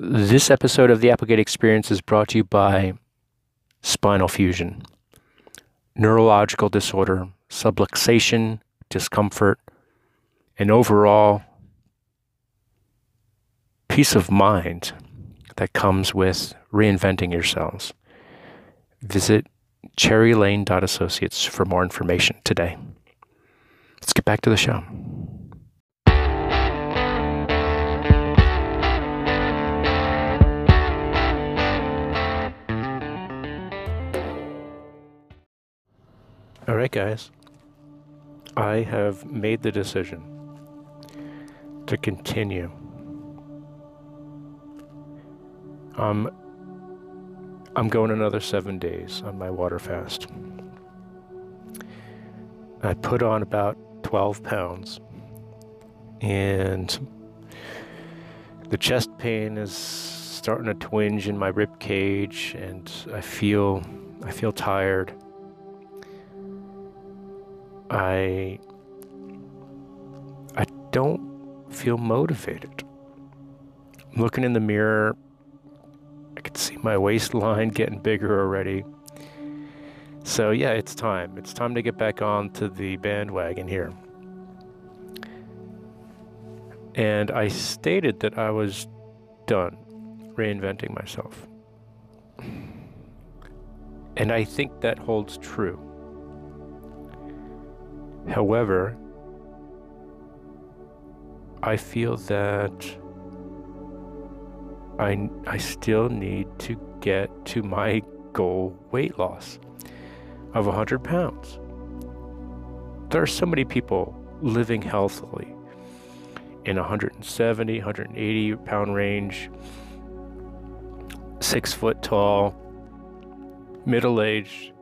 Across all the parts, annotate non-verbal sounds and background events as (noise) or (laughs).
This episode of the Applegate Experience is brought to you by spinal fusion, neurological disorder, subluxation, discomfort, and overall peace of mind that comes with reinventing yourselves. Visit cherrylane.associates for more information today. Let's get back to the show. All right, guys. I have made the decision to continue. Um, I'm going another seven days on my water fast. I put on about 12 pounds, and the chest pain is starting to twinge in my rib cage, and I feel I feel tired. I I don't feel motivated. Looking in the mirror, I can see my waistline (laughs) getting bigger already. So yeah, it's time. It's time to get back onto the bandwagon here. And I stated that I was done reinventing myself. And I think that holds true. However, I feel that I, I still need to get to my goal weight loss of 100 pounds. There are so many people living healthily in 170, 180 pound range, six foot tall, middle aged,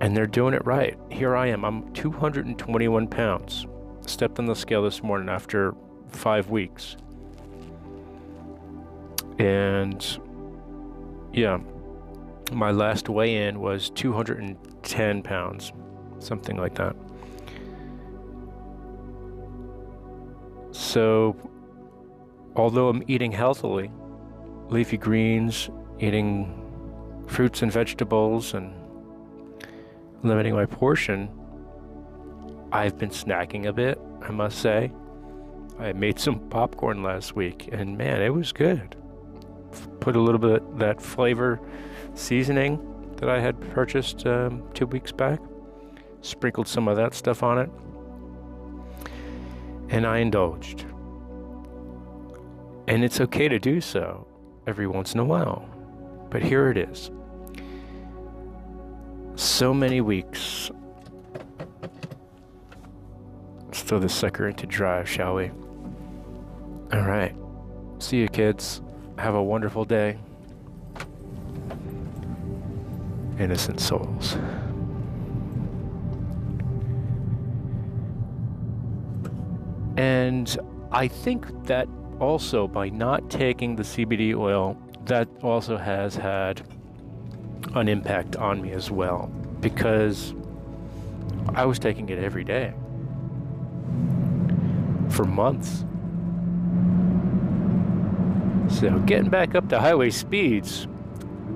and they're doing it right. Here I am. I'm 221 pounds. Stepped on the scale this morning after five weeks. And yeah, my last weigh in was 210 pounds, something like that. So, although I'm eating healthily, leafy greens, eating fruits and vegetables, and limiting my portion, I've been snacking a bit, I must say. I made some popcorn last week, and man, it was good. Put a little bit that flavor seasoning that I had purchased um, two weeks back, sprinkled some of that stuff on it, and I indulged. And it's okay to do so every once in a while. But here it is so many weeks. Let's throw this sucker into drive, shall we? All right. See you, kids. Have a wonderful day. Innocent souls. And I think that also by not taking the CBD oil, that also has had an impact on me as well because I was taking it every day for months. So, getting back up to highway speeds.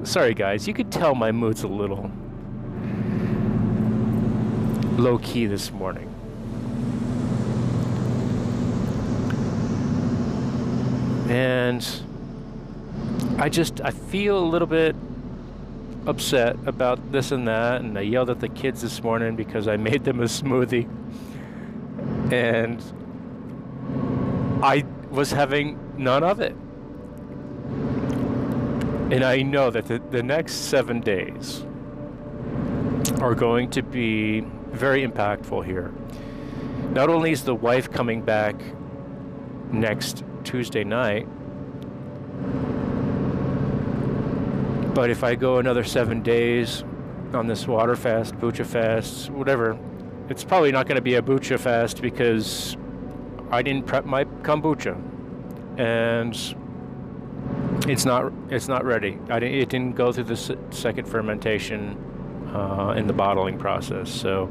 Sorry, guys, you could tell my mood's a little low key this morning. And I just, I feel a little bit upset about this and that, and I yelled at the kids this morning because I (laughs) made them a smoothie. And I was having none of it. And I know that the, the next seven days are going to be very impactful here. Not only is the wife coming back next Tuesday night, But if I go another seven days on this water fast, bucha fast, whatever, it's probably not going to be a bucha fast because I didn't prep my kombucha, and it's not it's not ready. I didn't, it didn't go through the second fermentation uh, in the bottling process, so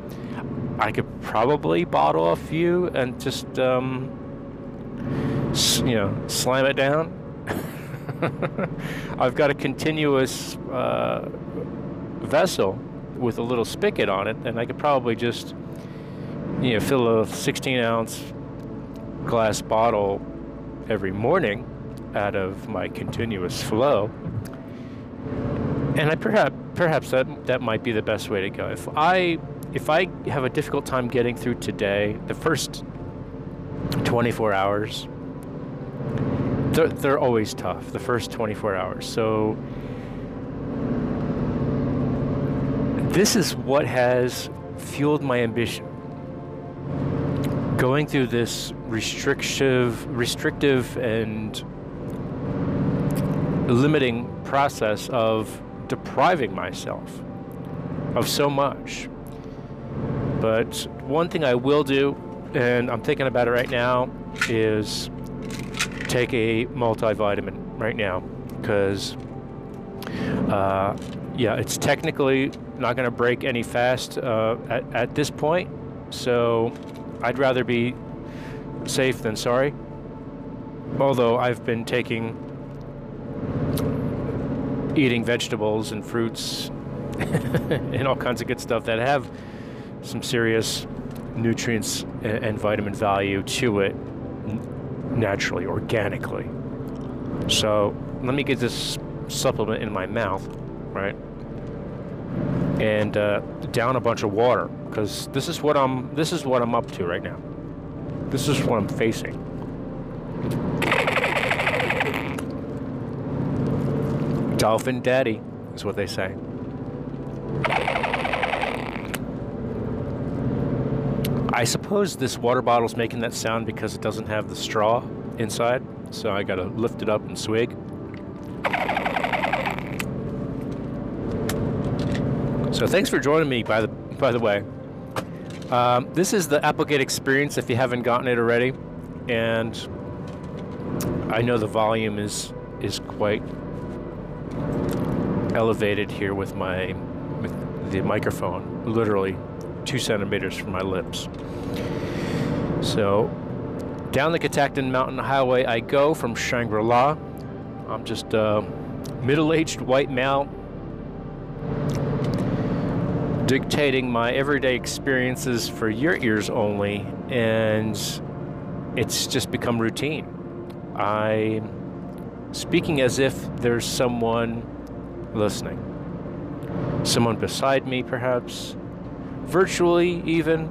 I could probably bottle a few and just um, you know slam it down (laughs) (laughs) I've got a continuous uh, vessel with a little spigot on it, and I could probably just, you know, fill a 16 ounce glass bottle every morning out of my continuous flow. And I perhaps perhaps that that might be the best way to go. If I if I have a difficult time getting through today, the first 24 hours, they're, they're always tough. The first 24 hours. So this is what has fueled my ambition. Going through this restrictive, restrictive and limiting process of depriving myself of so much. But one thing I will do, and I'm thinking about it right now, is take a multivitamin right now because, uh, yeah, it's technically not going to break any fast uh, at, at this point. So I'd rather be safe than sorry. Although I've been taking eating vegetables and fruits (laughs) and all kinds of good stuff that have some serious nutrients and, and vitamin value to it naturally, organically. So let me get this supplement in my mouth, right? And uh, down a bunch of water because this is what I'm this is what I'm up to right now. This is what I'm facing. Dolphin Daddy is what they say. I suppose this water bottle's making that sound because it doesn't have the straw inside, so I gotta lift it up and swig. So thanks for joining me, by the by the way. Um, this is the Applegate experience if you haven't gotten it already, and I know the volume is is quite elevated here with my with the microphone, literally two centimeters from my lips. So down the Catoctin Mountain Highway I go from Shangri-La. I'm just a middle-aged white male dictating my everyday experiences for your ears only, and it's just become routine. I'm speaking as if there's someone listening. Someone beside me, perhaps, virtually, even,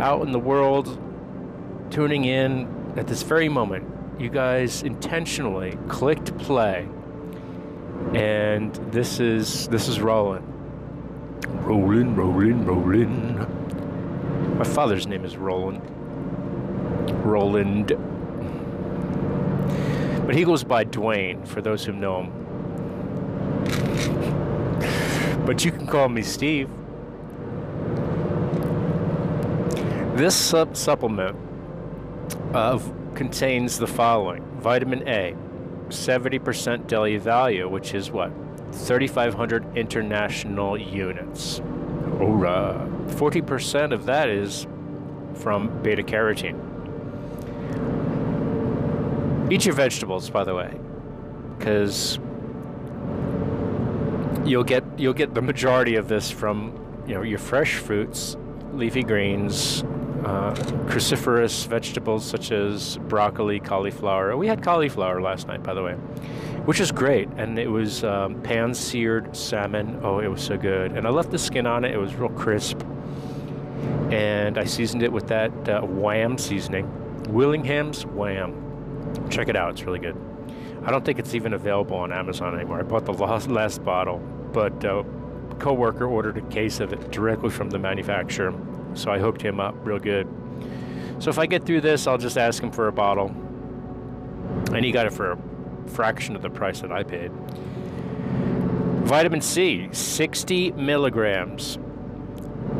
out in the world, tuning in at this very moment. You guys intentionally clicked play, and this is this is rolling, rolling, rolling, rolling. My father's name is Roland. Roland. But he goes by Dwayne, for those who know him. But you can call me Steve. This sub supplement uh, contains the following vitamin A, 70% daily value, which is what? 3,500 international units. Hurrah! 40% of that is from beta carotene. Eat your vegetables, by the way, because you'll get you'll get the majority of this from you know your fresh fruits, leafy greens, uh, cruciferous vegetables such as broccoli, cauliflower. We had cauliflower last night, by the way, which is great, and it was um, pan-seared salmon. Oh, it was so good, and I left the skin on it. It was real crisp, and I seasoned it with that uh, Wham seasoning, Willingham's Wham. Check it out; it's really good. I don't think it's even available on Amazon anymore. I bought the last, bottle, but uh, coworker ordered a case of it directly from the manufacturer, so I hooked him up real good. So if I get through this, I'll just ask him for a bottle, and he got it for a fraction of the price that I paid. Vitamin C, 60 milligrams,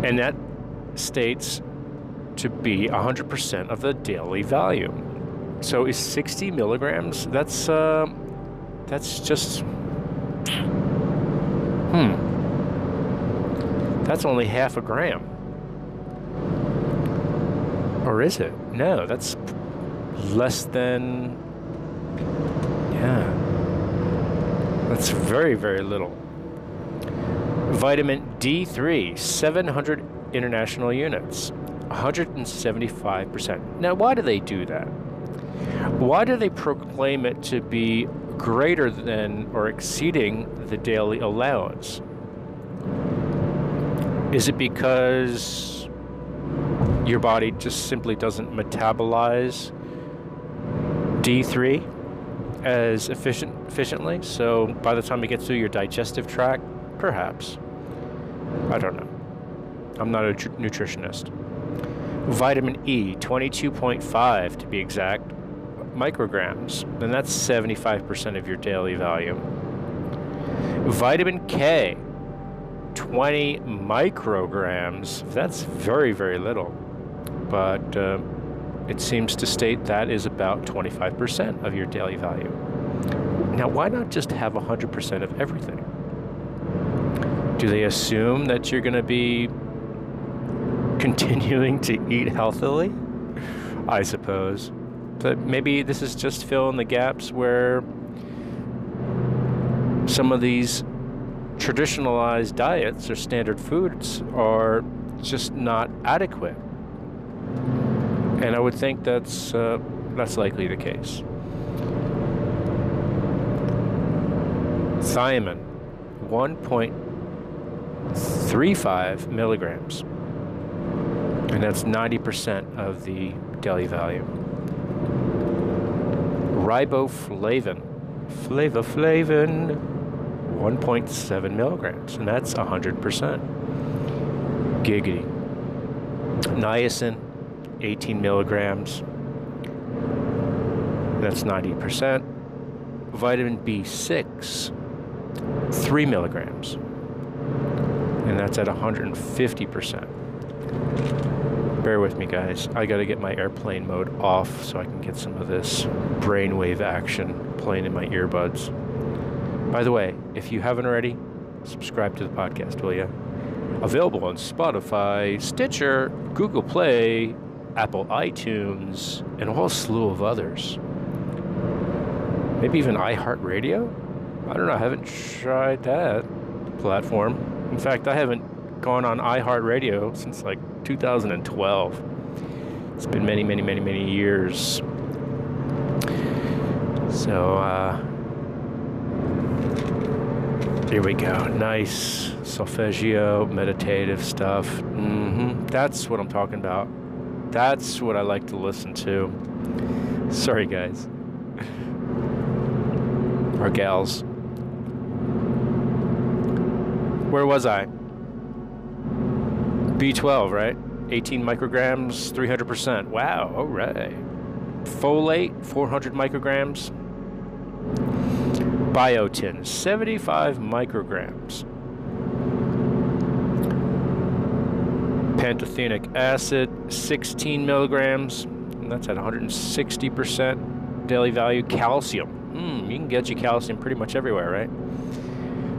and that states to be 100% of the daily value. So is 60 milligrams? That's uh, that's just hmm. That's only half a gram. Or is it? No, that's less than Yeah. That's very, very little. Vitamin D3, 700 international units, 175%. Now, why do they do that? Why do they proclaim it to be greater than or exceeding the daily allowance? Is it because your body just simply doesn't metabolize D3 as efficient, efficiently? So by the time it gets through your digestive tract, perhaps. I don't know. I'm not a tr- nutritionist. Vitamin E, 22.5 to be exact, micrograms, and that's 75% of your daily value. Vitamin K, 20 micrograms, that's very, very little. But uh, it seems to state that is about 25% of your daily value. Now, why not just have 100% of everything? Do they assume that you're going to be continuing to eat healthily? I suppose. But maybe this is just filling the gaps where some of these traditionalized diets or standard foods are just not adequate. And I would think that's uh, that's likely the case. Thiamine, 1.35 milligrams, and that's 90% of the daily value. Riboflavin, flavoflavin, 1.7 milligrams, and that's 100%. Giggity. Niacin, 18 milligrams, that's 90%. Vitamin B6, 3 milligrams, and that's at 150%. Bear with me, guys. I gotta get my airplane mode off so I can get some of this brainwave action playing in my earbuds. By the way, if you haven't already, subscribe to the podcast, will you? Available on Spotify, Stitcher, Google Play, Apple iTunes, and a whole slew of others. Maybe even iHeartRadio? I don't know, I haven't tried that platform. In fact, I haven't gone on iHeartRadio since like 2012. It's been many, many, many, many years. So, uh, here we go. Nice solfeggio, meditative stuff. Mm-hmm. That's what I'm talking about. That's what I like to listen to. Sorry, guys. or gals. Where was I? B12, right? 18 micrograms, 300%. Wow, all right. Folate, 400 micrograms. Biotin, 75 micrograms. Pantothenic acid, 16 milligrams. And that's at 160% daily value. Calcium. Hmm, you can get your calcium pretty much everywhere, right?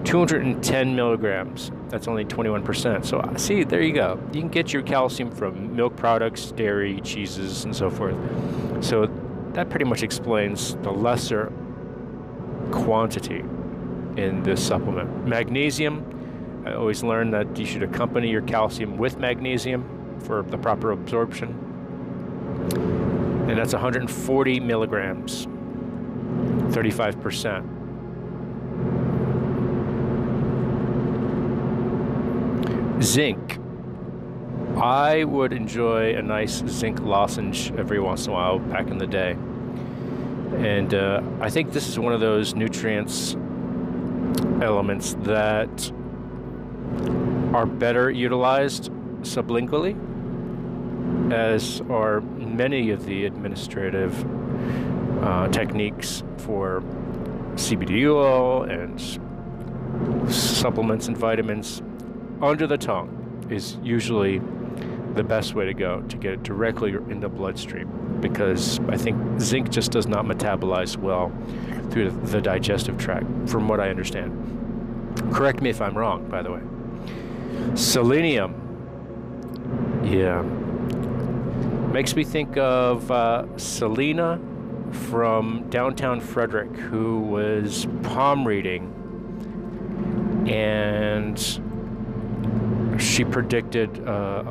210 milligrams. That's only 21%. So, uh, see, there you go. You can get your calcium from milk products, dairy, cheeses, and so forth. So, that pretty much explains the lesser quantity in this supplement. Magnesium, I always learn that you should accompany your calcium with magnesium for the proper absorption. And that's 140 milligrams, 35%. Zinc. I would enjoy a nice zinc lozenge every once in a while back in the day. And uh, I think this is one of those nutrients elements that are better utilized sublingually, as are many of the administrative uh, techniques for CBD oil and supplements and vitamins under the tongue is usually the best way to go to get it directly in the bloodstream because I think zinc just does not metabolize well through the digestive tract, from what I understand. Correct me if I'm wrong, by the way. Selenium. Yeah. Makes me think of uh, Selena from downtown Frederick who was palm reading and she predicted uh,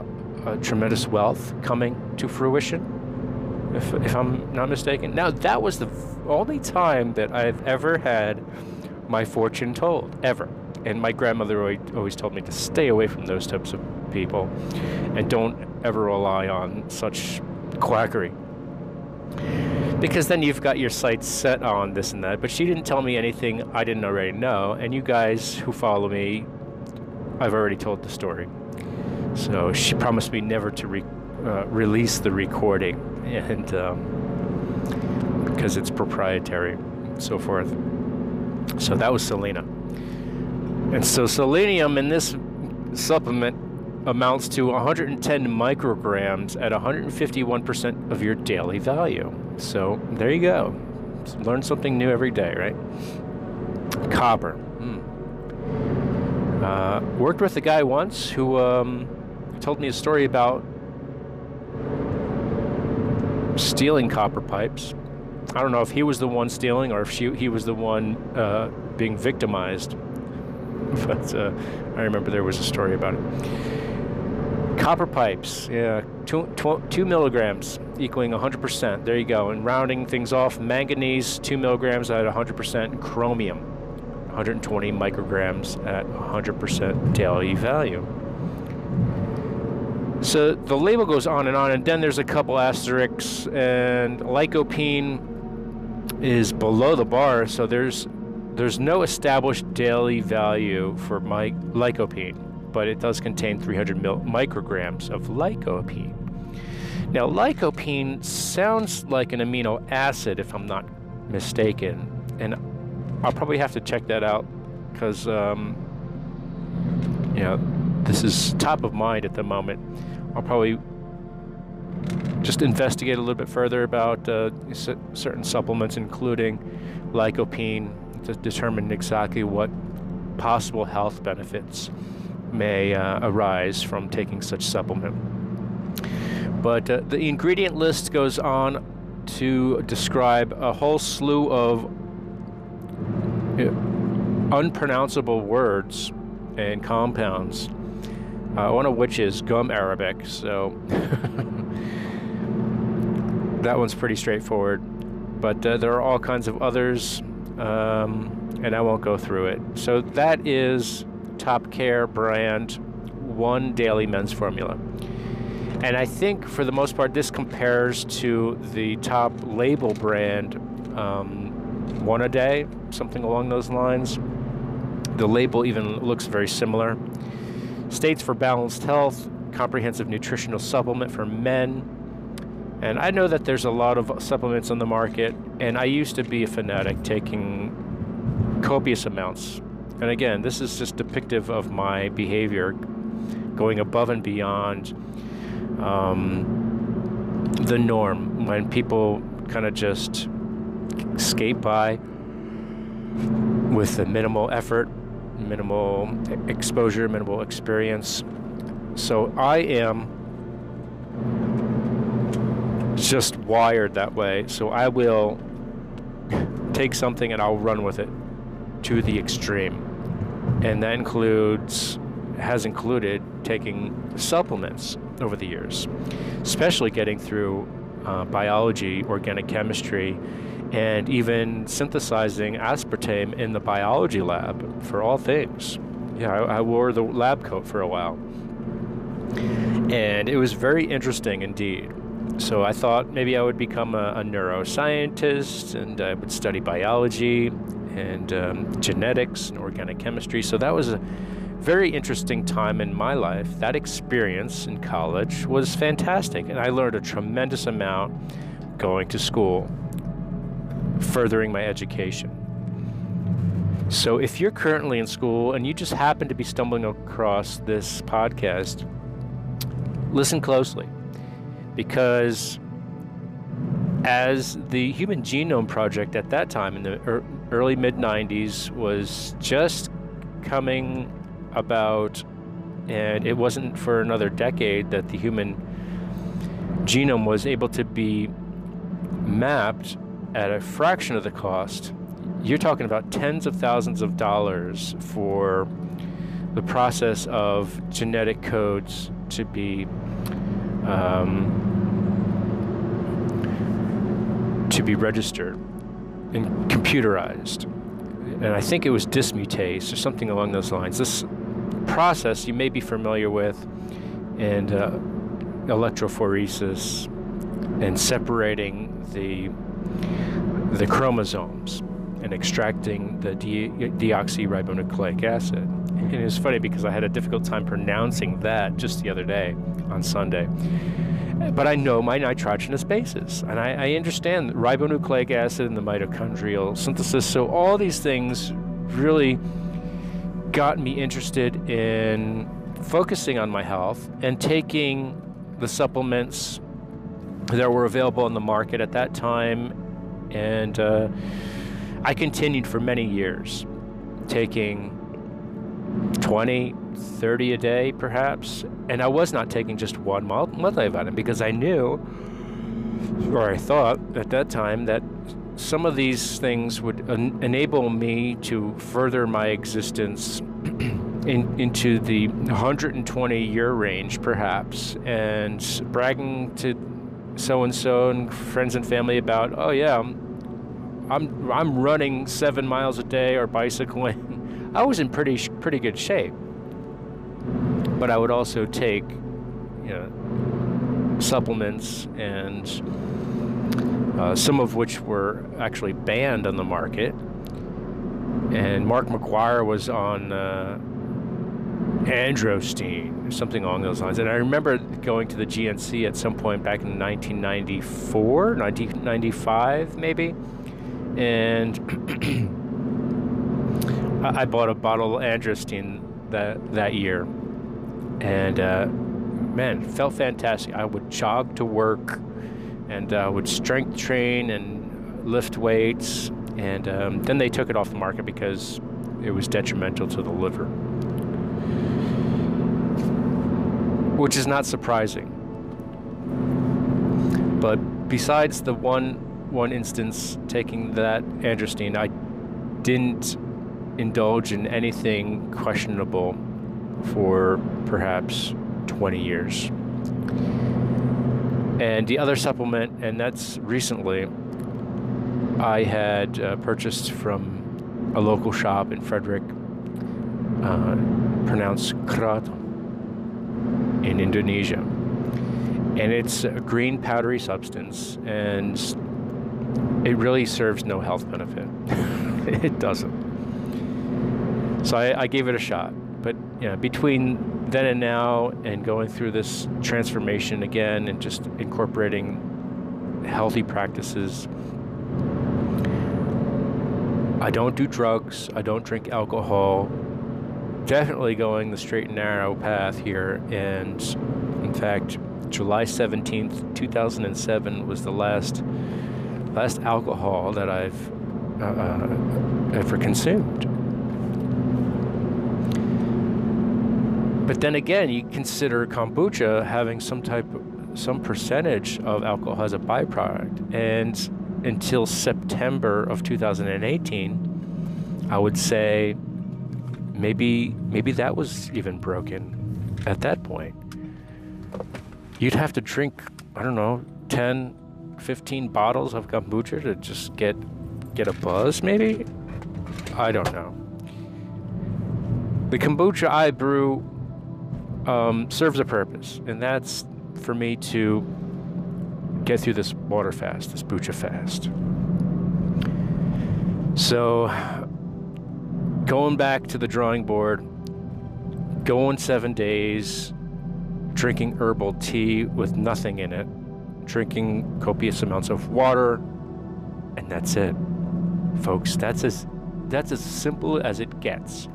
tremendous wealth coming to fruition, if, if I'm not mistaken. Now, that was the only time that I've ever had my fortune told, ever. And my grandmother always told me to stay away from those types of people and don't ever rely on such quackery. Because then you've got your sights set on this and that, but she didn't tell me anything I didn't already know, and you guys who follow me, I've already told the story. So she promised me never to re- uh, release the recording, (laughs) and um, because it's proprietary, and so forth. So that was Selena. And so selenium in this supplement amounts to 110 micrograms at 151% of your daily value. So there you go. Learn something new every day, right? Copper. Hmm. Uh, worked with a guy once who um, told me a story about stealing copper pipes. I don't know if he was the one stealing or if she, he was the one uh, being victimized. (laughs) But uh, I remember there was a story about it. Copper pipes, yeah, two, two, two milligrams equaling 100%. There you go. And rounding things off, manganese, two milligrams at 100%, chromium, 120 micrograms at 100% daily value. So the label goes on and on, and then there's a couple asterisks, and lycopene is below the bar, so there's there's no established daily value for my lycopene, but it does contain 300 mil- micrograms of lycopene. Now, lycopene sounds like an amino acid, if I'm not mistaken, and I'll probably have to check that out because, um, you know, this is top of mind at the moment. I'll probably just investigate a little bit further about uh, certain supplements, including lycopene, to determine exactly what possible health benefits may uh, arise from taking such supplement. But uh, the ingredient list goes on to describe a whole slew of uh, unpronounceable words and compounds, uh, one of which is gum arabic. So (laughs) that one's pretty straightforward. But uh, there are all kinds of others um, and I won't go through it. So that is Top Care brand one daily men's formula. And I think for the most part, this compares to the top label brand um, one a day, something along those lines. The label even looks very similar. States for balanced health, comprehensive nutritional supplement for men, and I know that there's a lot of supplements on the market, and I used to be a fanatic taking copious amounts. And again, this is just depictive of my behavior, going above and beyond um, the norm when people kind of just skate by with the minimal effort, minimal exposure, minimal experience. So I am just wired that way. So I will take something and I'll run with it to the extreme. And that includes, has included taking supplements over the years, especially getting through uh, biology, organic chemistry, and even synthesizing aspartame in the biology lab for all things. Yeah, I, I wore the lab coat for a while. And it was very interesting indeed so I thought maybe I would become a, a neuroscientist and I would study biology and um, genetics and organic chemistry. So that was a very interesting time in my life. That experience in college was fantastic, and I learned a tremendous amount going to school, furthering my education. So, if you're currently in school and you just happen to be stumbling across this podcast, listen closely because as the Human Genome Project at that time in the early mid 90s was just coming about, and it wasn't for another decade that the human genome was able to be mapped at a fraction of the cost, you're talking about tens of thousands of dollars for the process of genetic codes to be um, to be registered and computerized. And I think it was dismutase or something along those lines. This process you may be familiar with, and uh, electrophoresis, and separating the the chromosomes and extracting the de- deoxyribonucleic acid. And it was funny because I had a difficult time pronouncing that just the other day on Sunday. But I know my nitrogenous bases, and I, I understand ribonucleic acid and the mitochondrial synthesis. So all these things really got me interested in focusing on my health and taking the supplements that were available on the market at that time. And uh, I continued for many years taking 20, 30 a day, perhaps. And I was not taking just one multivitamin because I knew, or I thought at that time, that some of these things would en- enable me to further my existence (clears throat) in, into the 120 year range, perhaps, and bragging to so and so and friends and family about, oh yeah, I'm, I'm I'm running seven miles a day or bicycling. (laughs) I was in pretty pretty good shape, but I would also take, you know, supplements and uh, some of which were actually banned on the market. And Mark McGwire was on uh, Androsten or something along those lines. And I remember going to the GNC at some point back in 1994, 1995 maybe, and (clears throat) I bought a bottle of Androsten that that year, and uh, man, felt fantastic. I would jog to work and uh, would strength train and lift weights. And um, then they took it off the market because it was detrimental to the liver, which is not surprising. But besides the one one instance taking that androsten, I didn't indulge in anything questionable for perhaps 20 years. And the other supplement, and that's recently, I had uh, purchased from a local shop in Frederick, uh, pronounced Krat, in Indonesia. And it's a green powdery substance, and it really serves no health benefit. (laughs) it doesn't. So I, I gave it a shot. Know, between then and now and going through this transformation again and just incorporating healthy practices. I don't do drugs, I don't drink alcohol. Definitely going the straight and narrow path here. And in fact, July 17th, 2007 was the last last alcohol that I've uh ever consumed. But then again, you consider kombucha having some type, some percentage of alcohol as a byproduct, and until September of 2018, I would say maybe maybe that was even broken at that point. You'd have to drink, I don't know, 10, 15 bottles of kombucha to just get get a buzz, maybe. I don't know. The kombucha I brew um, serves a purpose, and that's for me to get through this water fast, this bucha fast. So, going back to the drawing board, going seven days, drinking herbal tea with nothing in it, drinking copious amounts of water, and that's it, folks. That's as that's as simple as it gets.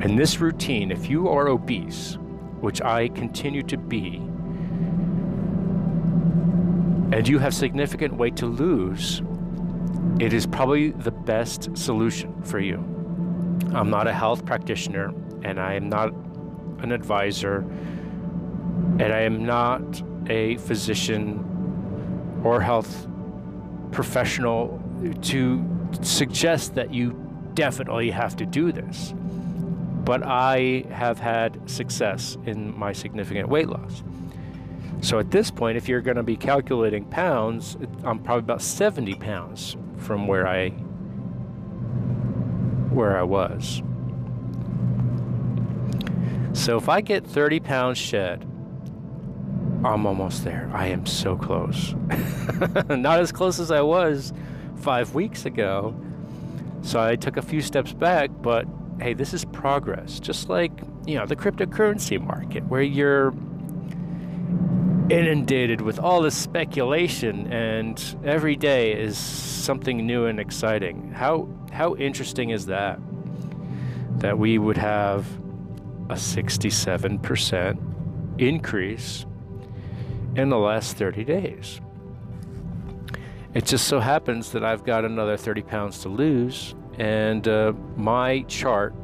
And this routine, if you are obese, which I continue to be, and you have significant weight to lose, it is probably the best solution for you. I'm not a health practitioner, and I am not an advisor, and I am not a physician or health professional to suggest that you definitely have to do this. But I have had success in my significant weight loss. So at this point, if you're going to be calculating pounds, I'm probably about 70 pounds from where I where I was. So if I get 30 pounds shed, I'm almost there. I am so close. (laughs) Not as close as I was five weeks ago. So I took a few steps back, but hey, this is progress. Just like, you know, the cryptocurrency market, where you're inundated with all this speculation and every day is something new and exciting. How how interesting is that? That we would have a 67% increase in the last 30 days. It just so happens that I've got another 30 pounds to lose, and uh, my chart,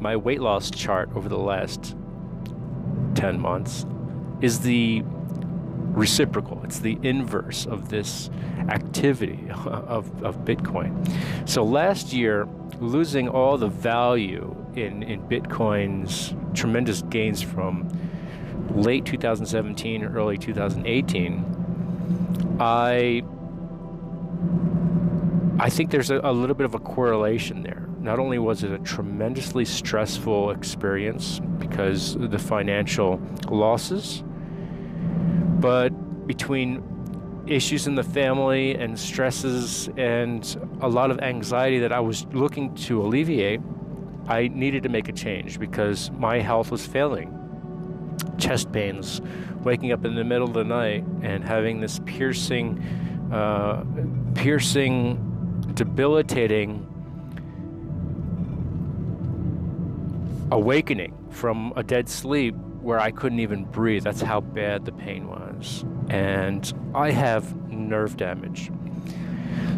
my weight loss chart over the last 10 months, is the reciprocal. It's the inverse of this activity (laughs) of, of Bitcoin. So last year, losing all the value in, in Bitcoin's tremendous gains from late 2017, early 2018, I I think there's a, a, little bit of a correlation there. Not only was it a tremendously stressful experience because of the financial losses, but between issues in the family and stresses and a lot of anxiety that I was looking to alleviate, I needed to make a change because my health was failing. Chest pains, waking up in the middle of the night and having this piercing, uh, piercing, debilitating awakening from a dead sleep where I couldn't even breathe. That's how bad the pain was. And I have nerve damage.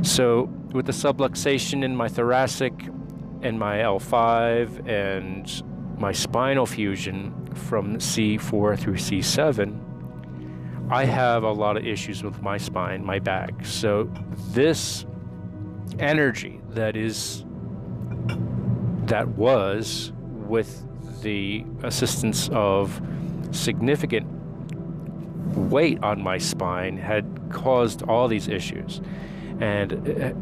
So, with the subluxation in my thoracic and my L5 and my spinal fusion from C4 through C7, I have a lot of issues with my spine, my back. So, this energy that is, that was with the assistance of significant weight on my spine had caused all these issues. And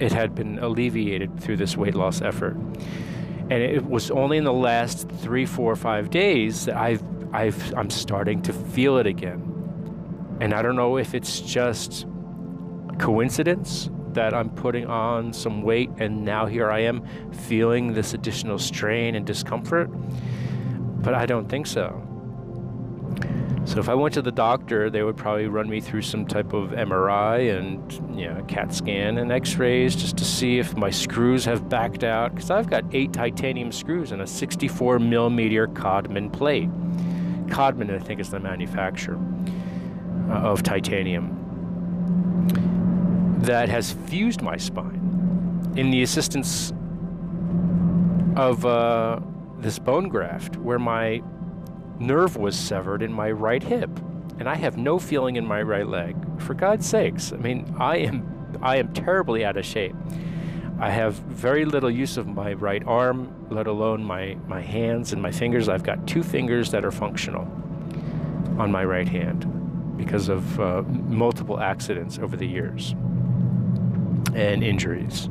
it had been alleviated through this weight loss effort. And it was only in the last three, four, five days that I've, I've, I'm starting to feel it again. And I don't know if it's just coincidence that I'm putting on some weight and now here I am feeling this additional strain and discomfort but I don't think so. So if I went to the doctor, they would probably run me through some type of MRI and you know, CAT scan and X-rays just to see if my screws have backed out. Because I've got eight titanium screws and a 64 millimeter Codman plate. Codman, I think, is the manufacturer uh, of titanium that has fused my spine in the assistance of. Uh, this bone graft where my nerve was severed in my right hip and I have no feeling in my right leg. For God's sakes, I mean, I am I am terribly out of shape. I have very little use of my right arm, let alone my, my hands and my fingers. I've got two fingers that are functional on my right hand because of uh, multiple accidents over the years and injuries.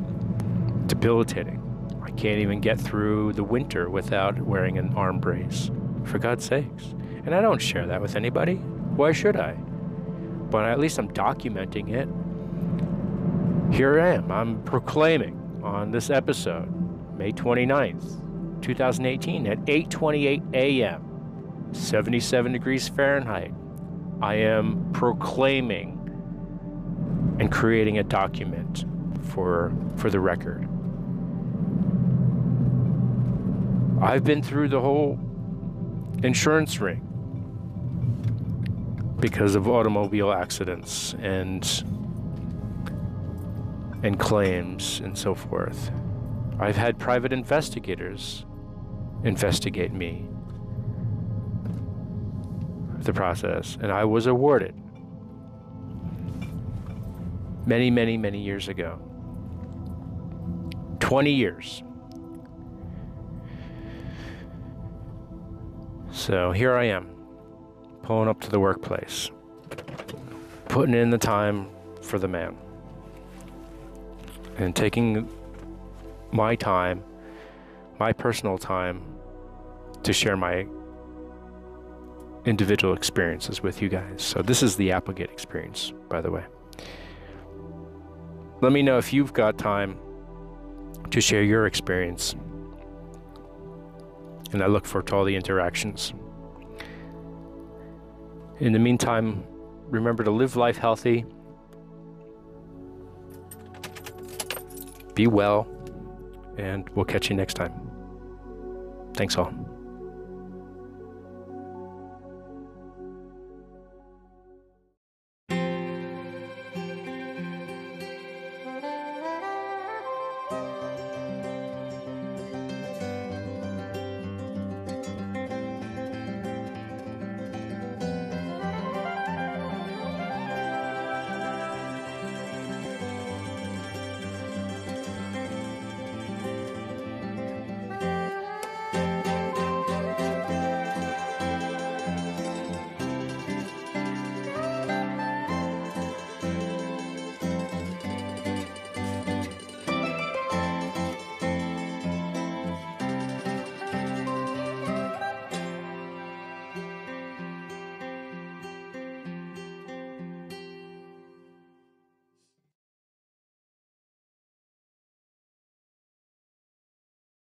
Debilitating I can't even get through the winter without wearing an arm brace. For God's sakes. And I don't share that with anybody. Why should I? But at least I'm documenting it. Here I am. I'm proclaiming on this episode, May 29th, 2018 at 8:28 a.m. 77 degrees Fahrenheit. I am proclaiming and creating a document for for the record. I've been through the whole insurance ring because of automobile accidents and and claims and so forth. I've had private investigators investigate me the process and I was awarded many, many, many years ago. 20 years. So here I am, pulling up to the workplace, putting in the time for the man, and taking my time, my personal time, to share my individual experiences with you guys. So this is the Applegate experience, by the way. Let me know if you've got time to share your experience. And I look forward to all the interactions. In the meantime, remember to live life healthy, be well, and we'll catch you next time. Thanks all.